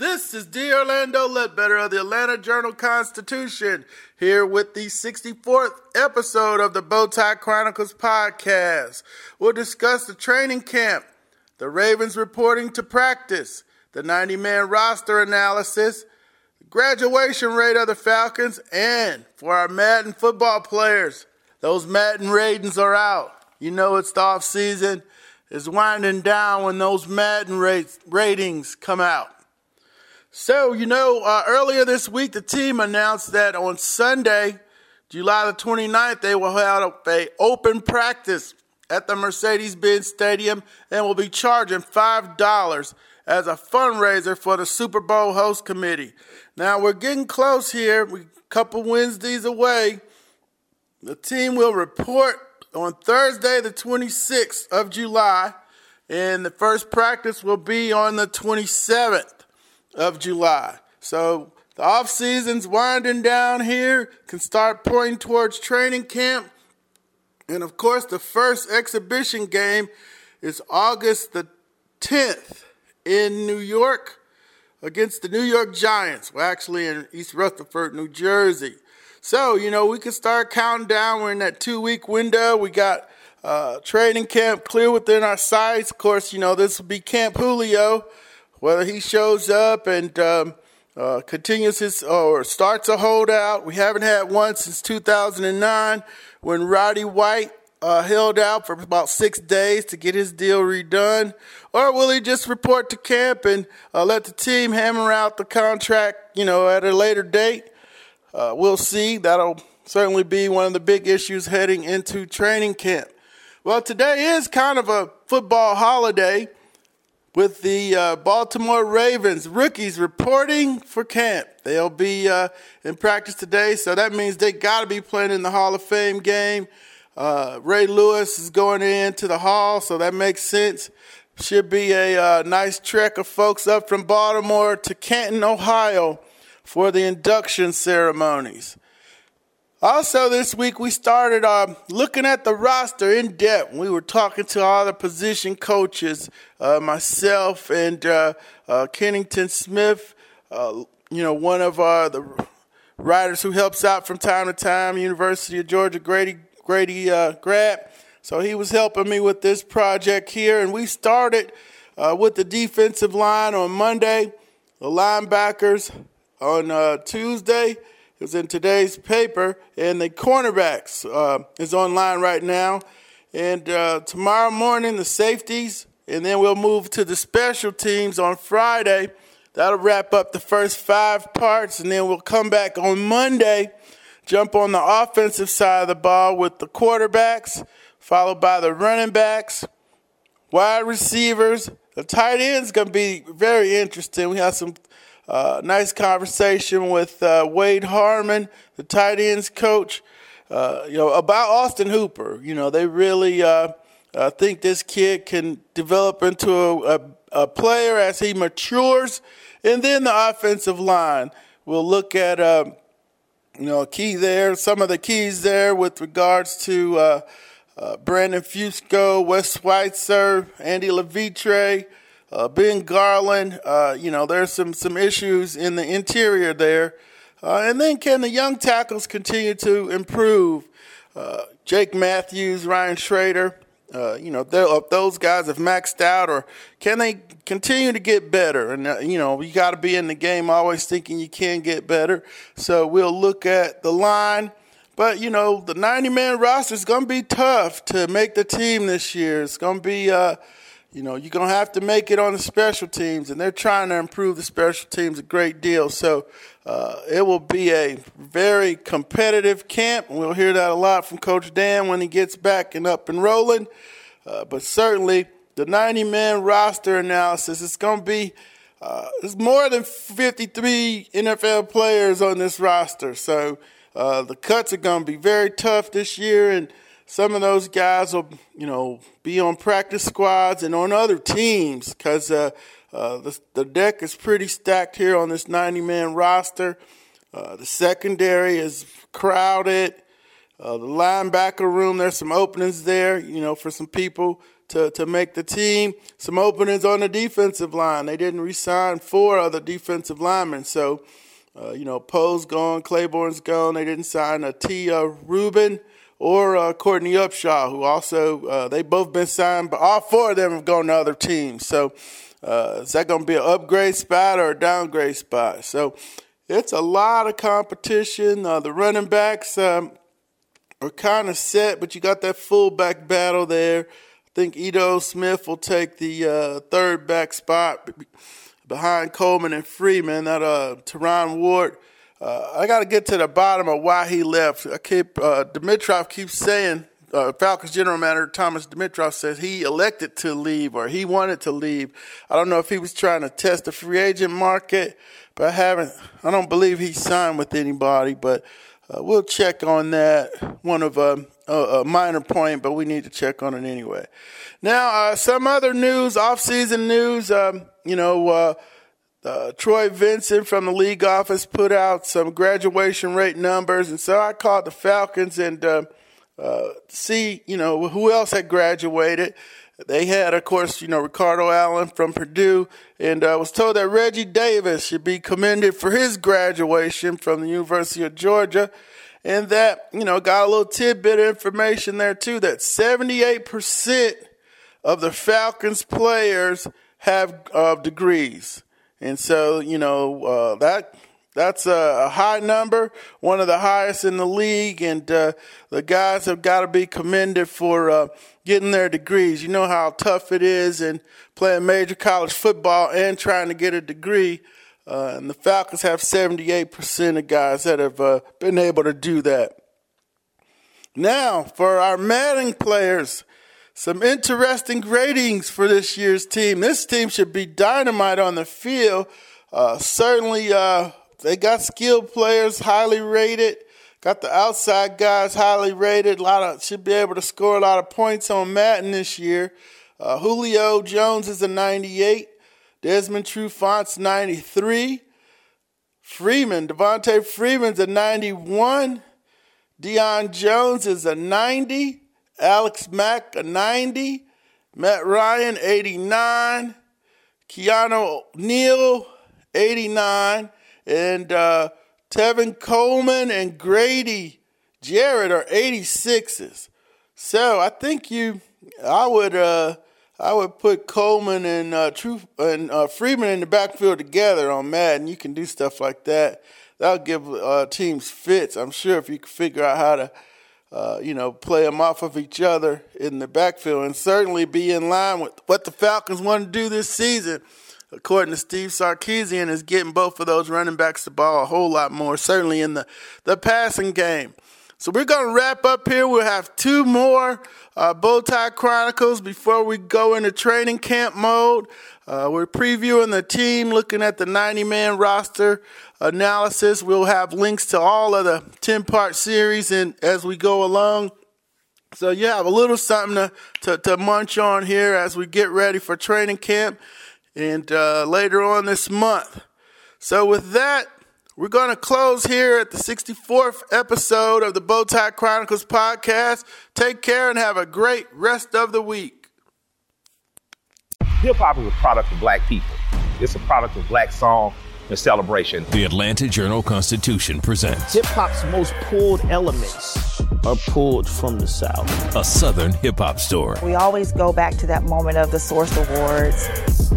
This is D. Orlando Ledbetter of the Atlanta Journal Constitution, here with the 64th episode of the Bowtie Chronicles podcast. We'll discuss the training camp, the Ravens reporting to practice, the 90 man roster analysis, the graduation rate of the Falcons, and for our Madden football players, those Madden ratings are out. You know it's the off season. It's winding down when those Madden rates, ratings come out. So, you know, uh, earlier this week, the team announced that on Sunday, July the 29th, they will have a open practice at the Mercedes-Benz Stadium and will be charging $5 as a fundraiser for the Super Bowl host committee. Now, we're getting close here. We're a couple Wednesdays away. The team will report on Thursday, the 26th of July, and the first practice will be on the 27th of July. So the off season's winding down here, can start pointing towards training camp. And of course, the first exhibition game is August the 10th in New York against the New York Giants. Well, actually in East Rutherford, New Jersey. So, you know, we can start counting down. We're in that two week window. We got uh, training camp clear within our sights. Of course, you know, this will be Camp Julio whether he shows up and um, uh, continues his or starts a holdout. We haven't had one since 2009 when Roddy White uh, held out for about six days to get his deal redone. Or will he just report to camp and uh, let the team hammer out the contract, you know, at a later date? Uh, we'll see. That'll certainly be one of the big issues heading into training camp. Well, today is kind of a football holiday with the uh, Baltimore Ravens rookies reporting for camp. They'll be uh, in practice today, so that means they got to be playing in the Hall of Fame game. Uh, Ray Lewis is going into the Hall, so that makes sense. Should be a uh, nice trek of folks up from Baltimore to Canton, Ohio for the induction ceremonies. Also, this week we started uh, looking at the roster in depth. We were talking to all the position coaches, uh, myself and uh, uh Kennington Smith, uh, you know, one of uh, the writers who helps out from time to time, University of Georgia Grady Grady grad. So he was helping me with this project here, and we started with the defensive line on Monday, the linebackers on Tuesday was in today's paper, and the cornerbacks uh, is online right now. And uh, tomorrow morning, the safeties, and then we'll move to the special teams on Friday. That'll wrap up the first five parts, and then we'll come back on Monday, jump on the offensive side of the ball with the quarterbacks, followed by the running backs, wide receivers. The tight end's going to be very interesting. We have some uh, nice conversation with uh, Wade Harman, the tight ends coach, uh, you know, about Austin Hooper. You know, they really uh, uh, think this kid can develop into a, a, a, player as he matures. And then the offensive line. We'll look at, uh, you know, a key there, some of the keys there with regards to Brandon Fusco, Wes Schweitzer, Andy Levitre, uh, ben Garland, uh, you know, there's some, some issues in the interior there. Uh, and then can the young tackles continue to improve? Uh, Jake Matthews, Ryan Schraeder, uh, you know, those guys have maxed out, or can they continue to get better? And, uh, you know, you got to be in the game always thinking you can get better. So we'll look at the line. But, you know, the 90 man roster is going to be tough to make the team this year. It's going to be, you know, you're going to have to make it on the special teams, and they're trying to improve the special teams a great deal. So uh, it will be a very competitive camp. We'll hear that a lot from Coach Dan when he gets back and up and rolling. Uh, but certainly, the 90 man roster analysis is going to be uh, there's more than 53 NFL players on this roster. So uh, the cuts are going to be very tough this year, and some of those guys will, you know, be on practice squads and on other teams because uh, uh, the, the, deck is pretty stacked here on this 90 man roster. Uh, the secondary is crowded. Uh, the linebacker room, there's some openings there, you know, for some people to, to make the team. Some openings on the defensive line. They didn't resign four other defensive linemen. So, uh, you know, Poe's gone, Claiborne's gone. They didn't sign a T. Uh, Rubin or uh, Courtney Upshaw, who also, uh, they both been signed, but all four of them have gone to other teams. So, uh, is that going to be an upgrade spot or a downgrade spot? So, it's a lot of competition. Uh, the running backs um, are kind of set, but you got that fullback battle there. I think Ito Smith will take the uh, third back spot behind Coleman and Freeman. That uh, Terron Ward. Uh, I got to get to the bottom of why he left. I keep uh, Dimitroff keeps saying uh, Falcons general manager Thomas Dimitroff says he elected to leave or he wanted to leave. I don't know if he was trying to test the free agent market, but I haven't. I don't believe he signed with anybody, but uh, we'll check on that. One of um, a, a, minor point, but we need to check on it anyway. Now, uh, some other news, off-season news. Um, you know, uh, uh, Troy Vincent from the league office put out some graduation rate numbers, and so I called the Falcons and uh, uh, see, you know, who else had graduated. They had, of course, you know, Ricardo Allen from Purdue, and I uh, was told that Reggie Davis should be commended for his graduation from the University of Georgia. And that, you know, got a little tidbit of information there too that 78% of the Falcons players have uh, degrees. And so, you know, uh, that that's a, high number, one of the highest in the league, and uh, the guys have got to be commended for uh, getting their degrees. You know how tough it is in playing major college football and trying to get a degree. Uh, and the Falcons have 78% of guys that have uh, been able to do that. Now, for our Madden players, some interesting ratings for this year's team. This team should be dynamite on the field. Uh, certainly, uh, they got skilled players, highly rated. Got the outside guys highly rated. A lot of should be able to score a lot of points on Madden this year. Uh, Julio Jones is a 98. Desmond Trufant's 93. Freeman, Devonta Freeman's a 91. Deion Jones is a 90. Alex Mack a 90. Matt Ryan 89. Keanu Neal 89. And uh, Tevin Coleman and Grady Jarrett are 86s. So I think you, I would, uh, I would put Coleman and uh, Truth and uh, Freeman in the backfield together on Madden. You can do stuff like that. That'll give uh, teams fits. I'm sure if you can figure out how to, uh, you know, play them off of each other in the backfield, and certainly be in line with what the Falcons want to do this season according to Steve Sarkisian, is getting both of those running backs the ball a whole lot more, certainly in the, the passing game. So we're going to wrap up here. We'll have two more uh, Bowtie Chronicles before we go into training camp mode. Uh, we're previewing the team, looking at the 90 man roster analysis. We'll have links to all of the 10 part series and as we go along. So you have a little something to, to, to munch on here as we get ready for training camp and uh, later on this month. So, with that, we're going to close here at the 64th episode of the Bowtie Chronicles podcast. Take care and have a great rest of the week. Hip hop is a product of black people, it's a product of black song and celebration. The Atlanta Journal Constitution presents Hip hop's most pulled elements are pulled from the South. A Southern hip hop story. We always go back to that moment of the Source Awards.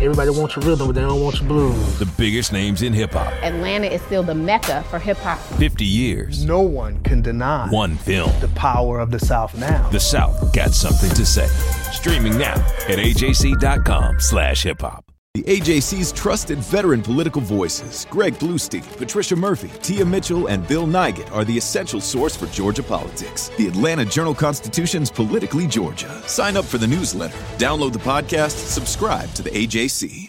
Everybody wants your rhythm, but they don't want your blues. The biggest names in hip hop. Atlanta is still the mecca for hip hop. 50 years. No one can deny one film. The power of the South now. The South got something to say. Streaming now at ajc.com slash hip hop. The AJC's trusted veteran political voices, Greg Bluestein, Patricia Murphy, Tia Mitchell, and Bill Nigut, are the essential source for Georgia politics. The Atlanta Journal Constitution's Politically Georgia. Sign up for the newsletter, download the podcast, subscribe to the AJC.